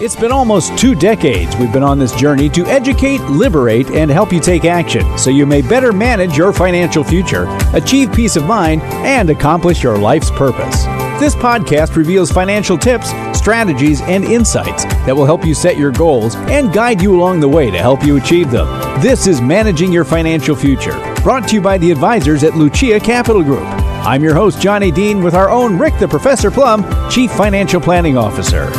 It's been almost two decades we've been on this journey to educate, liberate, and help you take action so you may better manage your financial future, achieve peace of mind, and accomplish your life's purpose. This podcast reveals financial tips, strategies, and insights that will help you set your goals and guide you along the way to help you achieve them. This is Managing Your Financial Future, brought to you by the advisors at Lucia Capital Group. I'm your host, Johnny Dean, with our own Rick the Professor Plum, Chief Financial Planning Officer.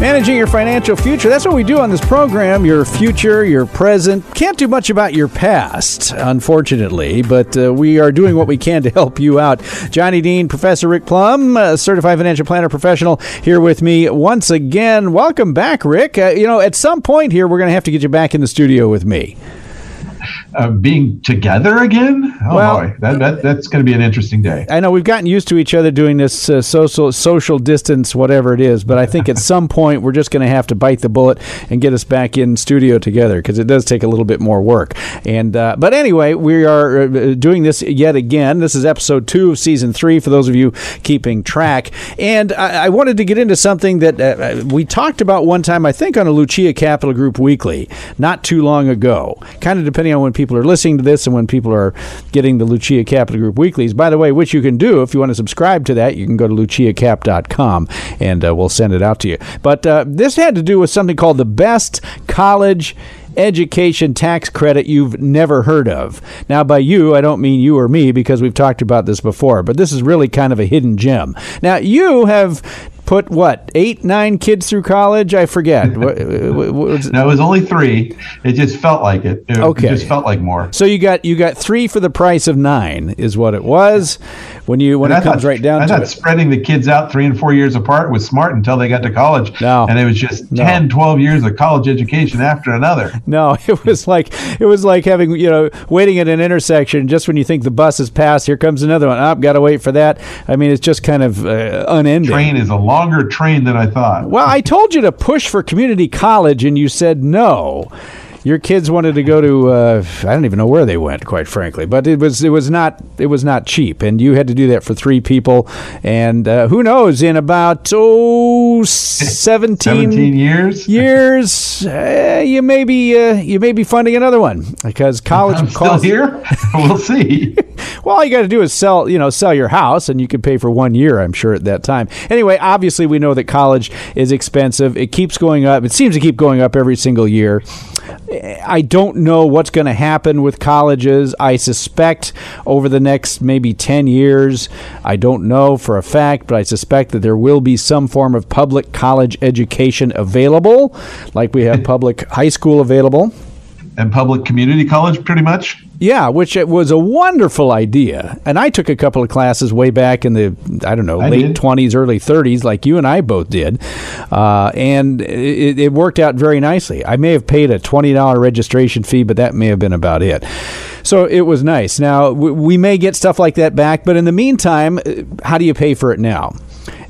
Managing your financial future. That's what we do on this program. Your future, your present. Can't do much about your past, unfortunately, but uh, we are doing what we can to help you out. Johnny Dean, Professor Rick Plum, certified financial planner professional, here with me once again. Welcome back, Rick. Uh, you know, at some point here, we're going to have to get you back in the studio with me uh, being together again. Oh well, boy, that, that that's going to be an interesting day. I know we've gotten used to each other doing this uh, social social distance, whatever it is, but I think at some point we're just going to have to bite the bullet and get us back in studio together because it does take a little bit more work. And uh, but anyway, we are uh, doing this yet again. This is episode two of season three for those of you keeping track. And I, I wanted to get into something that uh, uh, we talked about one time, I think, on a Lucia Capital Group Weekly, not too long ago. Kind of depending when people are listening to this and when people are getting the Lucia Capital Group weeklies. By the way, which you can do if you want to subscribe to that, you can go to luciacap.com and uh, we'll send it out to you. But uh, this had to do with something called the best college education tax credit you've never heard of. Now, by you, I don't mean you or me because we've talked about this before, but this is really kind of a hidden gem. Now, you have put what eight, nine kids through college? I forget. what, what, what no, it was only three. It just felt like it. It okay. just felt like more. So you got you got three for the price of nine, is what it was. When you when and it I comes thought, right down I to thought it. spreading the kids out three and four years apart was smart until they got to college. No, and it was just no. 10, 12 years of college education after another. No, it was like it was like having you know waiting at an intersection just when you think the bus has passed. Here comes another one. Oh, got to wait for that. I mean, it's just kind of uh, unending. Train is a long longer train than I thought. Well, I told you to push for community college, and you said no your kids wanted to go to uh, I don't even know where they went, quite frankly. But it was it was not it was not cheap, and you had to do that for three people. And uh, who knows, in about oh 17, 17 years years, uh, you may be uh, you may be funding another one because college I'm costs here. we'll see. well, all you got to do is sell you know sell your house, and you could pay for one year. I'm sure at that time. Anyway, obviously we know that college is expensive. It keeps going up. It seems to keep going up every single year. I don't know what's going to happen with colleges. I suspect over the next maybe 10 years, I don't know for a fact, but I suspect that there will be some form of public college education available, like we have public high school available and public community college, pretty much. Yeah, which it was a wonderful idea. And I took a couple of classes way back in the, I don't know, I late did. 20s, early 30s, like you and I both did. Uh, and it, it worked out very nicely. I may have paid a $20 registration fee, but that may have been about it. So it was nice. Now, we may get stuff like that back, but in the meantime, uh, how do you pay for it now?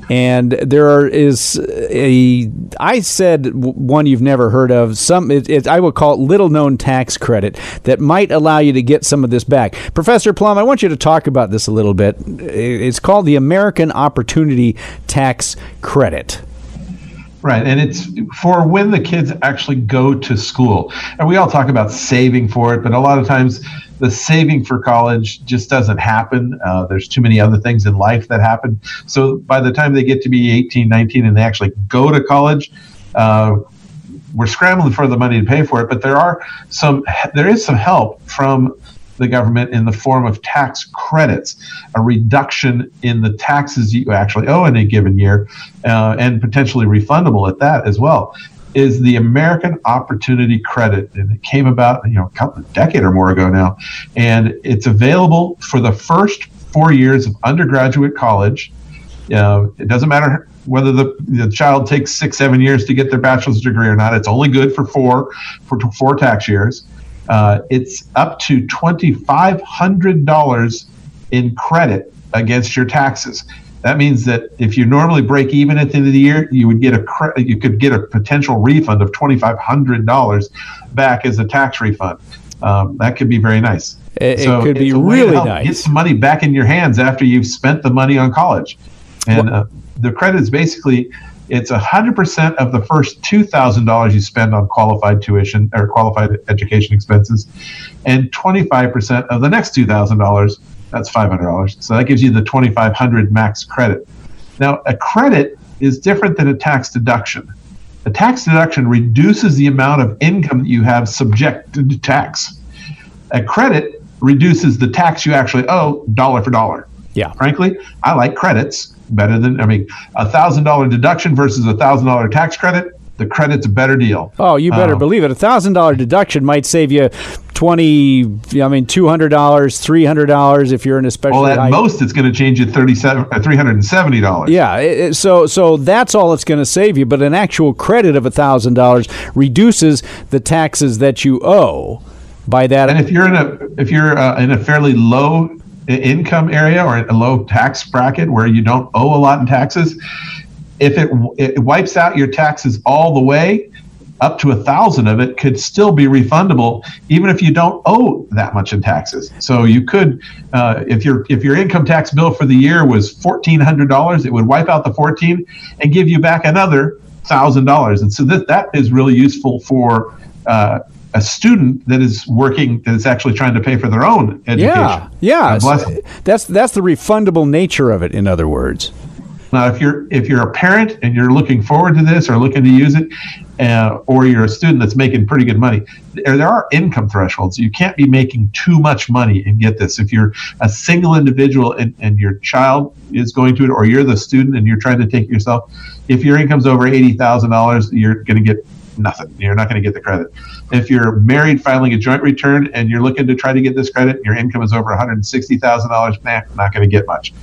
And there is a I said one you've never heard of. Some it, it, I would call it little known tax credit that might allow you to get some of this back. Professor Plum, I want you to talk about this a little bit. It's called the American Opportunity Tax Credit. Right. And it's for when the kids actually go to school. And we all talk about saving for it, but a lot of times the saving for college just doesn't happen. Uh, there's too many other things in life that happen. So by the time they get to be 18, 19, and they actually go to college, uh, we're scrambling for the money to pay for it. But there are some, there is some help from the government in the form of tax credits, a reduction in the taxes you actually owe in a given year, uh, and potentially refundable at that as well is the American Opportunity Credit, and it came about you know a decade or more ago now, and it's available for the first four years of undergraduate college. Uh, it doesn't matter whether the, the child takes six, seven years to get their bachelor's degree or not. It's only good for four for four tax years. Uh, it's up to twenty five hundred dollars in credit against your taxes. That means that if you normally break even at the end of the year, you would get a cre- you could get a potential refund of twenty five hundred dollars back as a tax refund. Um, that could be very nice. It, so it could be really nice. Get some money back in your hands after you've spent the money on college, and uh, the credit is basically It's 100% of the first $2,000 you spend on qualified tuition or qualified education expenses, and 25% of the next $2,000. That's $500. So that gives you the 2,500 max credit. Now, a credit is different than a tax deduction. A tax deduction reduces the amount of income that you have subjected to tax. A credit reduces the tax you actually owe dollar for dollar. Yeah. Frankly, I like credits better than I mean a thousand dollar deduction versus a thousand dollar tax credit. The credit's a better deal. Oh, you better um, believe it. A thousand dollar deduction might save you twenty. I mean, two hundred dollars, three hundred dollars if you're in a special. Well, at high- most, it's going to change you thirty seven, uh, three hundred and seventy dollars. Yeah, it, so so that's all it's going to save you. But an actual credit of a thousand dollars reduces the taxes that you owe by that. And if you're in a if you're uh, in a fairly low income area or a low tax bracket where you don't owe a lot in taxes, if it, it wipes out your taxes all the way, up to a thousand of it could still be refundable, even if you don't owe that much in taxes. So you could, uh, if your if your income tax bill for the year was fourteen hundred dollars, it would wipe out the fourteen and give you back another thousand dollars. And so that that is really useful for uh, a student that is working that is actually trying to pay for their own education. Yeah, yeah. that's that's the refundable nature of it. In other words. Now, if you're if you're a parent and you're looking forward to this or looking to use it, uh, or you're a student that's making pretty good money, there, there are income thresholds. You can't be making too much money and get this. If you're a single individual and, and your child is going to it, or you're the student and you're trying to take it yourself, if your income's over eighty thousand dollars, you're going to get nothing. You're not going to get the credit. If you're married filing a joint return and you're looking to try to get this credit, your income is over $160,000, nah, not going to get much.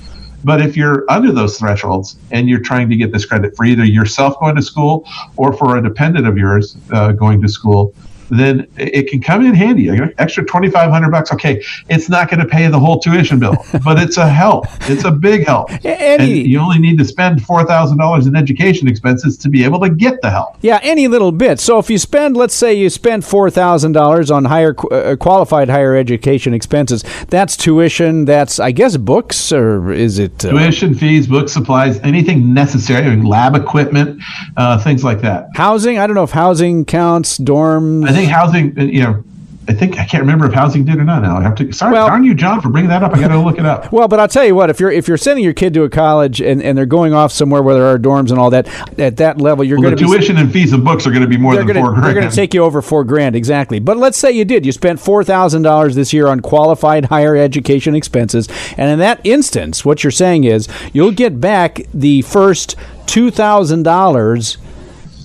But if you're under those thresholds and you're trying to get this credit for either yourself going to school or for a dependent of yours uh, going to school, then it can come in handy. Extra twenty five hundred bucks. Okay, it's not going to pay the whole tuition bill, but it's a help. It's a big help. Any, and you only need to spend four thousand dollars in education expenses to be able to get the help. Yeah, any little bit. So if you spend, let's say you spend four thousand dollars on higher uh, qualified higher education expenses, that's tuition. That's I guess books or is it uh, tuition fees, book supplies, anything necessary, lab equipment, uh, things like that. Housing. I don't know if housing counts. Dorms think housing, uh, you know, I think I can't remember if housing did or not. Now I have to. Sorry, well, darn you, John, for bringing that up. I got to look it up. Well, but I'll tell you what. If you're if you're sending your kid to a college and, and they're going off somewhere where there are dorms and all that, at that level, you're well, going to tuition and fees and books are going to be more than gonna, four grand. They're going to take you over four grand exactly. But let's say you did. You spent four thousand dollars this year on qualified higher education expenses, and in that instance, what you're saying is you'll get back the first two thousand dollars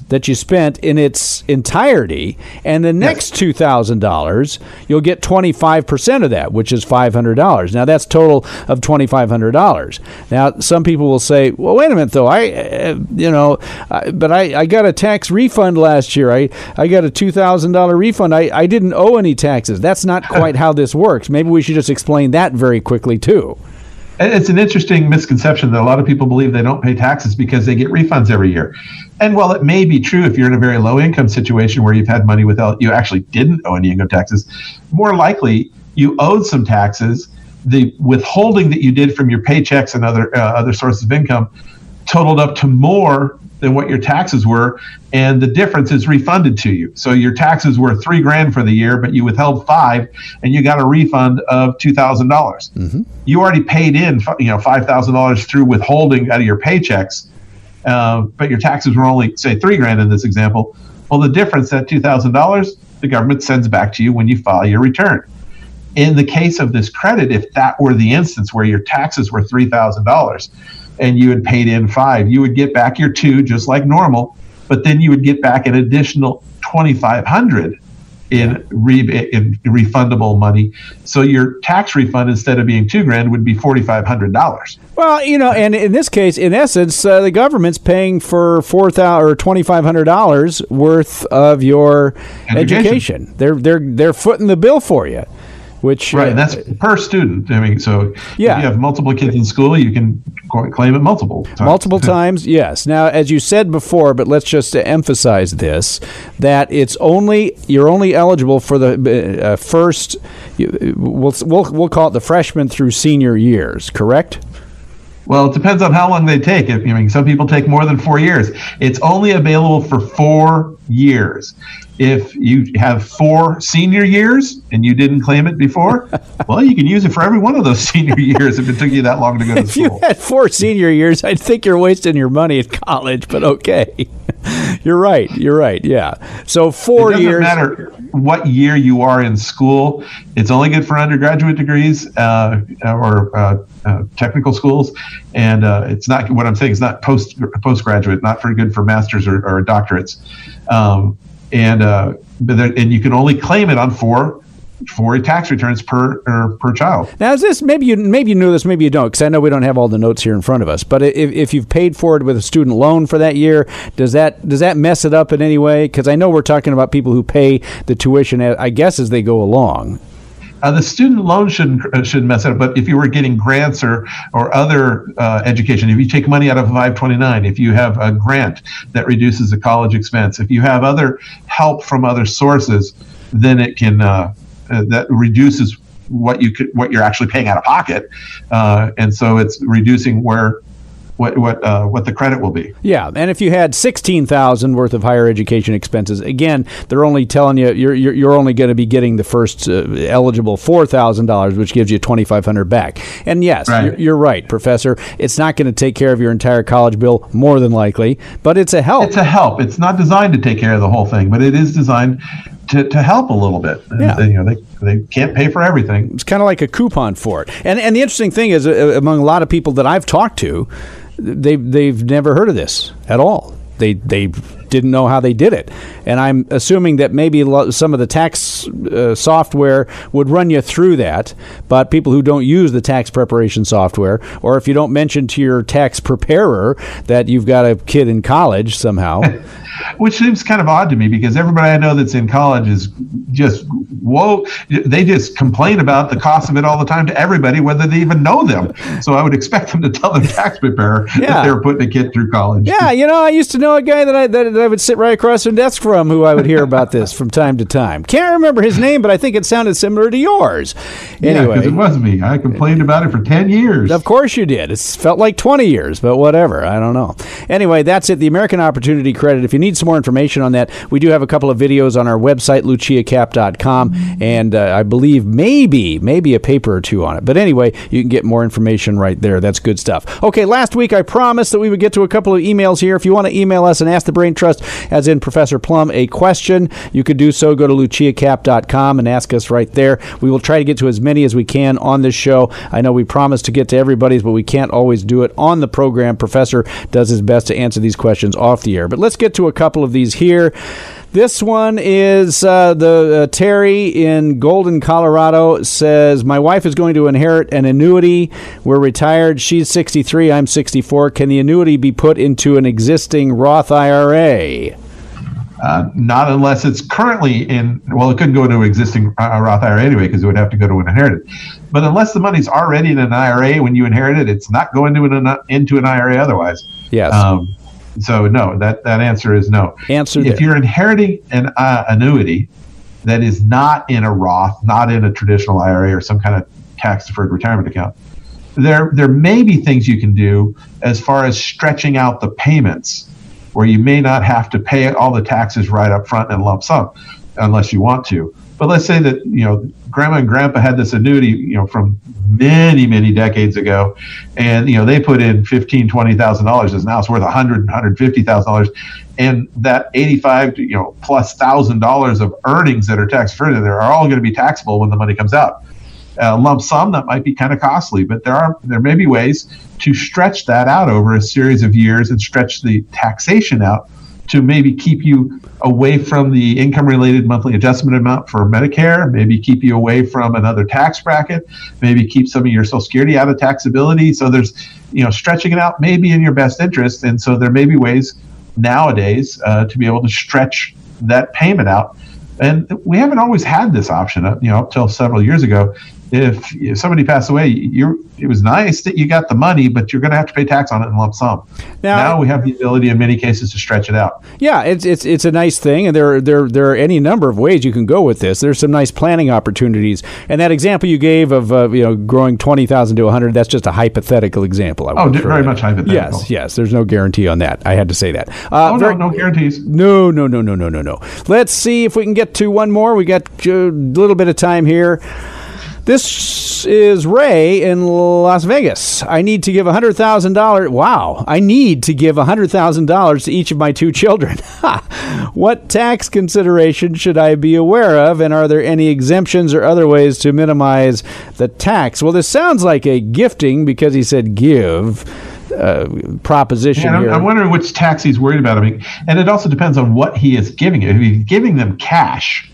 that you spent in its entirety, and the next two thousand dollars, you'll get twenty five percent of that, which is five hundred dollars. Now that's total of twenty five hundred dollars. Now some people will say, "Well, wait a minute, though. I, uh, you know, uh, but I, I got a tax refund last year. I, I got a two thousand dollar refund. I, I didn't owe any taxes. That's not quite how this works. Maybe we should just explain that very quickly too." It's an interesting misconception that a lot of people believe they don't pay taxes because they get refunds every year. And while it may be true if you're in a very low income situation where you've had money without you actually didn't owe any income taxes, more likely you owed some taxes. The withholding that you did from your paychecks and other uh, other sources of income totaled up to more than what your taxes were, and the difference is refunded to you. So your taxes were three grand for the year, but you withheld five, and you got a refund of two thousand dollars. Mm-hmm. You already paid in, you know, five thousand dollars through withholding out of your paychecks, uh, but your taxes were only say three grand in this example. Well, the difference, that two thousand dollars, the government sends back to you when you file your return. In the case of this credit, if that were the instance where your taxes were three thousand dollars and you had paid in five, you would get back your two just like normal, but then you would get back an additional 2500 in, re- in refundable money. So your tax refund instead of being two grand would be forty five hundred dollars. Well, you know, and in this case, in essence, uh, the government's paying for four thousand or twenty five hundred dollars worth of your education. education. They're they're they're footing the bill for you which right, uh, that's per student. I mean, so yeah, if you have multiple kids in school, you can claim it multiple times. multiple times. Yes. Now, as you said before, but let's just emphasize this: that it's only you're only eligible for the uh, first. We'll, we'll we'll call it the freshman through senior years. Correct? Well, it depends on how long they take. I mean, some people take more than four years. It's only available for four years. If you have four senior years and you didn't claim it before, well, you can use it for every one of those senior years if it took you that long to go to if school. you had four senior years, I'd think you're wasting your money at college, but okay. you're right. You're right. Yeah. So four it doesn't years. matter what year you are in school. It's only good for undergraduate degrees uh, or uh, uh, technical schools, and uh, it's not what I'm saying It's not post postgraduate, not very good for masters or, or doctorates. Um, and uh, but there, and you can only claim it on four four tax returns per er, per child. Now, is this maybe you maybe you knew this, maybe you don't, because I know we don't have all the notes here in front of us. But if, if you've paid for it with a student loan for that year, does that does that mess it up in any way? Because I know we're talking about people who pay the tuition, I guess, as they go along. Uh, the student loan shouldn't shouldn't mess it up. But if you were getting grants or or other uh, education, if you take money out of 529, if you have a grant that reduces the college expense, if you have other help from other sources, then it can uh, uh, that reduces what you could what you're actually paying out of pocket, uh, and so it's reducing where what what uh, what the credit will be. Yeah, and if you had sixteen thousand worth of higher education expenses, again, they're only telling you you're you're, you're only going to be getting the first uh, eligible four thousand dollars, which gives you twenty five hundred back. And yes, right. You're, you're, right, Professor. It's not going to take care of your entire college bill, more than likely, but it's a help. It's a help. It's not designed to take care of the whole thing, but it is designed to, to help a little bit. Yeah. And, you know, they, they can't pay for everything. It's kind of like a coupon for it. And and the interesting thing is, uh, among a lot of people that I've talked to, they they've never heard of this at all. They they didn't know how they did it, and I'm assuming that maybe some of the tax uh, software would run you through that. But people who don't use the tax preparation software, or if you don't mention to your tax preparer that you've got a kid in college somehow. which seems kind of odd to me because everybody I know that's in college is just whoa. They just complain about the cost of it all the time to everybody, whether they even know them. So I would expect them to tell their tax preparer yeah. that they were putting a kid through college. Yeah, you know, I used to know a guy that I that, that I would sit right across the desk from who I would hear about this from time to time. Can't remember his name, but I think it sounded similar to yours. Anyway, yeah, it was me. I complained about it for ten years. Of course you did. It felt like twenty years, but whatever. I don't know. Anyway, that's it. The American Opportunity Credit. If you need some more information on that, we do have a couple of videos on our website, luciacap.com, and uh, I believe maybe, maybe a paper or two on it. But anyway, you can get more information right there. That's good stuff. Okay, last week I promised that we would get to a couple of emails here. If you want to email us and ask the Brain Trust, as in Professor Plum, a question, you could do so. Go to luciacap.com and ask us right there. We will try to get to as many as we can on this show. I know we promised to get to everybody's, but we can't always do it on the program. Professor does his best to answer these questions off the air. But let's get to a couple of these here. This one is uh, the uh, Terry in Golden, Colorado says, My wife is going to inherit an annuity. We're retired. She's 63. I'm 64. Can the annuity be put into an existing Roth IRA? Uh, not unless it's currently in, well, it couldn't go into an existing uh, Roth IRA anyway because it would have to go to an inherited. But unless the money's already in an IRA when you inherit it, it's not going to an, into an IRA otherwise. Yes. Um, so no, that that answer is no. Answer. If you're inheriting an uh, annuity that is not in a Roth, not in a traditional IRA or some kind of tax deferred retirement account, there there may be things you can do as far as stretching out the payments, where you may not have to pay all the taxes right up front in lump sum, unless you want to. But let's say that you know grandma and grandpa had this annuity, you know, from many many decades ago, and you know they put in fifteen twenty thousand dollars, and now it's worth a hundred hundred fifty thousand dollars, and that eighty five you know plus thousand dollars of earnings that are tax free, there are all going to be taxable when the money comes out. Uh, lump sum that might be kind of costly, but there are there may be ways to stretch that out over a series of years and stretch the taxation out to maybe keep you away from the income related monthly adjustment amount for Medicare, maybe keep you away from another tax bracket, maybe keep some of your Social Security out of taxability. So there's, you know, stretching it out may be in your best interest. And so there may be ways nowadays uh, to be able to stretch that payment out. And we haven't always had this option, uh, you know, up till several years ago. If, if somebody passed away, you it was nice that you got the money, but you're going to have to pay tax on it in lump sum. Now, now, we have the ability in many cases to stretch it out. Yeah, it's it's it's a nice thing, and there there there are any number of ways you can go with this. There's some nice planning opportunities, and that example you gave of uh, you know growing twenty thousand to hundred, that's just a hypothetical example. I would say, Oh, very that. much hypothetical. Yes, yes. There's no guarantee on that. I had to say that. Uh, oh very, no, no guarantees. No, no, no, no, no, no, no. Let's see if we can get to one more. We got a little bit of time here. This is Ray in Las Vegas. I need to give $100,000. Wow. I need to give $100,000 to each of my two children. what tax consideration should I be aware of? And are there any exemptions or other ways to minimize the tax? Well, this sounds like a gifting because he said give. Uh, proposition yeah, I'm, I'm, wondering which tax he's worried about. I mean, and it also depends on what he is giving. If he's giving them cash,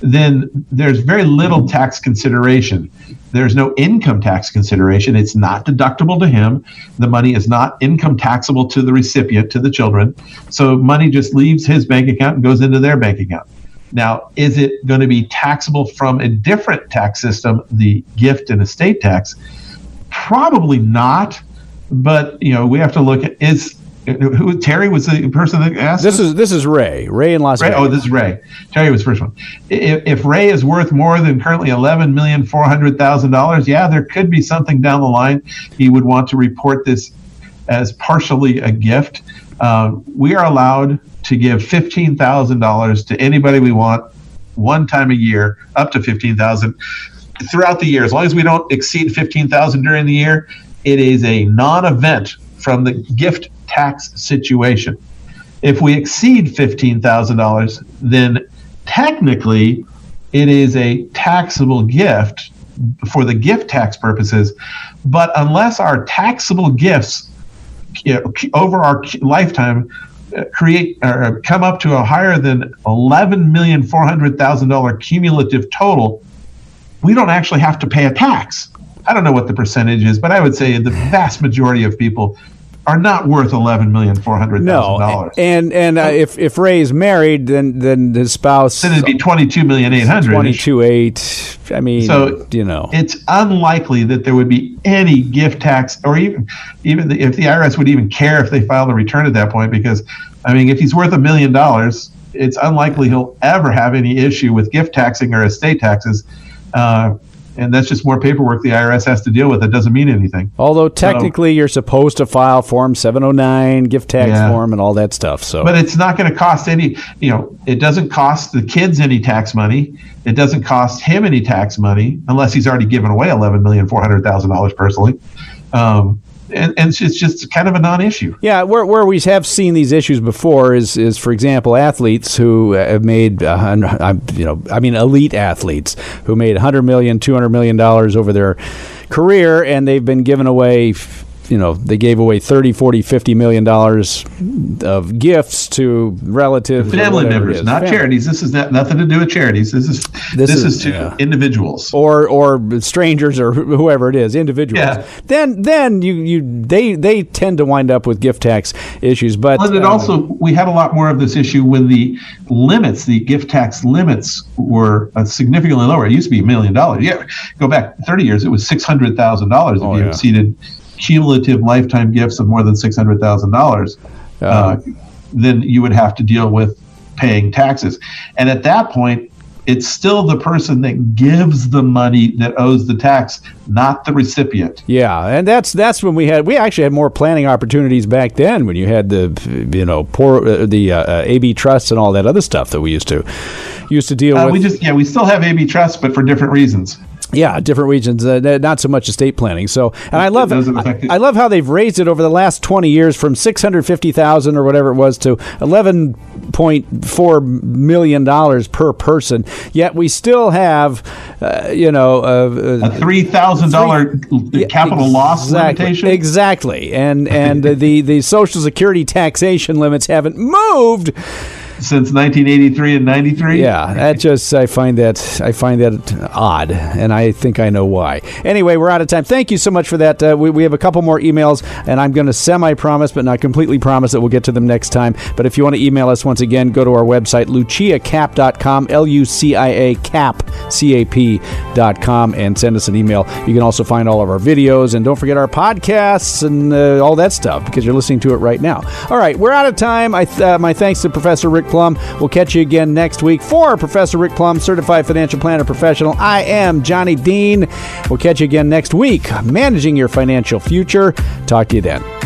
then there's very little tax consideration. There's no income tax consideration. It's not deductible to him. The money is not income taxable to the recipient, to the children. So money just leaves his bank account and goes into their bank account. Now, is it going to be taxable from a different tax system, the gift and estate tax? Probably not. But you know, we have to look at is who Terry was the person that asked. This is this is Ray. Ray in Las Ray? Vegas. Oh, this is Ray. Terry was first one. If, if Ray is worth more than currently eleven million four hundred thousand dollars, yeah, there could be something down the line. He would want to report this as partially a gift. Uh, we are allowed to give fifteen thousand dollars to anybody we want, one time a year, up to fifteen thousand throughout the year. As long as we don't exceed fifteen thousand during the year, it is a non-event from the gift tax situation. If we exceed $15,000, then technically it is a taxable gift for the gift tax purposes. But unless our taxable gifts over our lifetime uh, create or come up to a higher than eleven million four hundred thousand dollar cumulative total, we don't actually have to pay a tax. I don't know what the percentage is, but I would say the vast majority of people are not worth eleven million four hundred thousand dollars. No, and and uh, if if Ray is married, then then his spouse then it'd be twenty two million eight hundred. Twenty two eight. I mean, so you know, it's unlikely that there would be any gift tax, or even even if the IRS would even care if they filed a return at that point, because I mean, if he's worth a million dollars, it's unlikely he'll ever have any issue with gift taxing or estate taxes. Uh, and that's just more paperwork the IRS has to deal with. It doesn't mean anything. Although technically, so, you're supposed to file Form 709, gift tax yeah. form, and all that stuff. So, but it's not going to cost any. You know, it doesn't cost the kids any tax money. It doesn't cost him any tax money unless he's already given away eleven million four hundred thousand dollars personally. Um, and, and it's just kind of a non-issue. Yeah, where, where we have seen these issues before is is for example athletes who have made you know I mean elite athletes who made 100 million, 200 million dollars over their career and they've been given away you know they gave away 30 40 50 million dollars of gifts to relatives family members not family. charities this is not, nothing to do with charities this is this, this is, is, to yeah. individuals or or strangers or whoever it is individuals yeah. then then you you they they tend to wind up with gift tax issues but well, it um, also we had a lot more of this issue when the limits the gift tax limits were uh, significantly lower it used to be a million dollars yeah go back 30 years it was $600000 if oh, you yeah. exceeded cumulative lifetime gifts of more than six hundred thousand uh, dollars, then you would have to deal with paying taxes. And at that point, it's still the person that gives the money that owes the tax, not the recipient. Yeah, and that's that's when we had we actually had more planning opportunities back then when you had the you know poor uh, the uh, uh AB trusts and all that other stuff that we used to used to deal uh, with. We just yeah we still have AB trusts, but for different reasons. Yeah, different regions, uh, not so much estate planning. So, and I love, I, I, love how they've raised it over the last twenty years from six hundred fifty thousand or whatever it was to eleven point four million dollars per person. Yet we still have, uh, you know, uh, a three thousand dollar capital exactly, loss limitation. Exactly, and and the the Social Security taxation limits haven't moved since 1983 and 93. Yeah, that just I find that I find that odd, and I think I know why. Anyway, we're out of time. Thank you so much for that. Uh, we, we have a couple more emails, and I'm going to semi-promise, but not completely promise that we'll get to them next time. But if you want to email us once again, go to our website luciacap.com, L-U-C-I-A cap C-A-P.com, and send us an email. You can also find all of our videos, and don't forget our podcasts and uh, all that stuff because you're listening to it right now. All right, we're out of time. I th- uh, my thanks to Professor Rick Plum. We'll catch you again next week for Professor Rick Plum, Certified Financial Planner Professional. I am Johnny Dean. We'll catch you again next week, managing your financial future. Talk to you then.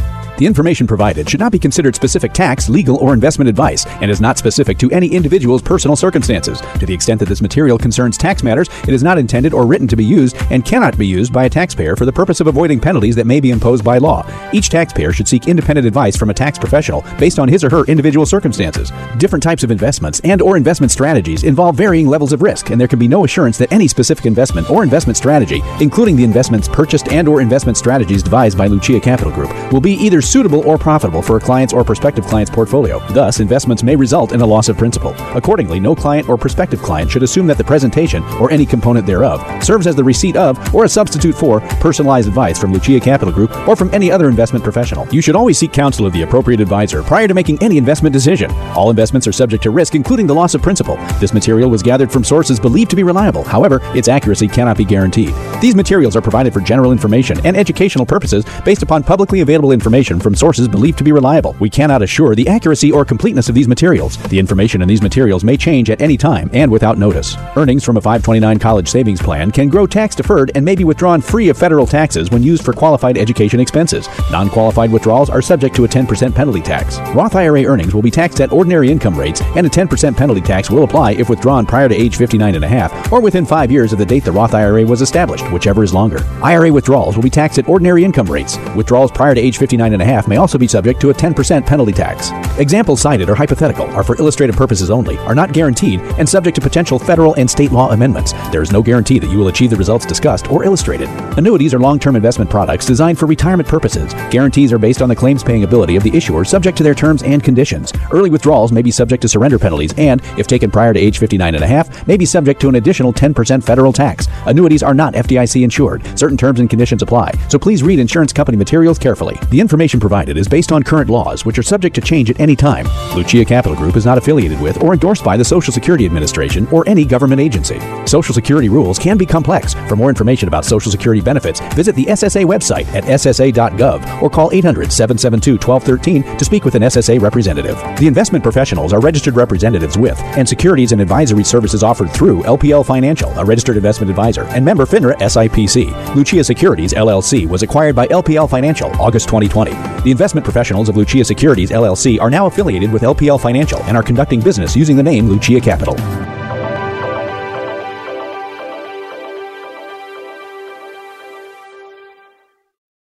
The information provided should not be considered specific tax, legal, or investment advice and is not specific to any individual's personal circumstances. To the extent that this material concerns tax matters, it is not intended or written to be used and cannot be used by a taxpayer for the purpose of avoiding penalties that may be imposed by law. Each taxpayer should seek independent advice from a tax professional based on his or her individual circumstances. Different types of investments and or investment strategies involve varying levels of risk, and there can be no assurance that any specific investment or investment strategy, including the investments purchased and or investment strategies devised by Lucia Capital Group, will be either suitable or profitable for a client's or prospective client's portfolio. Thus, investments may result in a loss of principal. Accordingly, no client or prospective client should assume that the presentation or any component thereof serves as the receipt of or a substitute for personalized advice from Lucia Capital Group or from any other investment professional. You should always seek counsel of the appropriate advisor prior to making any investment decision. All investments are subject to risk, including the loss of principal. This material was gathered from sources believed to be reliable. However, its accuracy cannot be guaranteed. These materials are provided for general information and educational purposes based upon publicly available information from sources believed to be reliable. We cannot assure the accuracy or completeness of these materials. The information in these materials may change at any time and without notice. Earnings from a 529 college savings plan can grow tax deferred and may be withdrawn free of federal taxes when used for qualified education expenses. Non qualified withdrawals are subject to a 10% penalty tax. Roth IRA earnings will be taxed at ordinary income rates, and a 10% penalty tax will apply if withdrawn prior to age 59 and a half or within five years of the date the Roth IRA was established, whichever is longer. IRA withdrawals will be taxed at ordinary income rates. Withdrawals prior to age 59 and a half may also be subject to a 10% penalty tax. Examples cited are hypothetical, are for illustrative purposes only, are not guaranteed, and subject to potential federal and state law amendments. There is no guarantee that you will achieve the results discussed or illustrated. Annuities are long term investment products designed for retirement purposes. Guarantees are based on the claims paying ability of the issuer, subject to their terms and conditions. Early withdrawals may be subject to surrender penalties and, if taken prior to age 59 and a half, may be subject to an additional 10% federal tax. Annuities are not FDIC insured. Certain terms and conditions apply, so please read insurance company materials carefully. The information provided is based on current laws, which are subject to change at any time. Lucia Capital Group is not affiliated with or endorsed by the Social Security Administration or any government agency. Social Security rules can be complex. For more information about Social Security benefits, visit the SSA website at ssa.gov or call 800 772 1213 to speak with an SSA representative. The investment professionals are registered representatives with and securities and advisory services offered through LPL Financial, a registered investment advisor, and member FINRA SIPC. Lucia Securities LLC was acquired by LPL Financial August 2020. The investment professionals of Lucia Securities LLC are now affiliated with LPL Financial and are conducting business using the name Lucia Capital.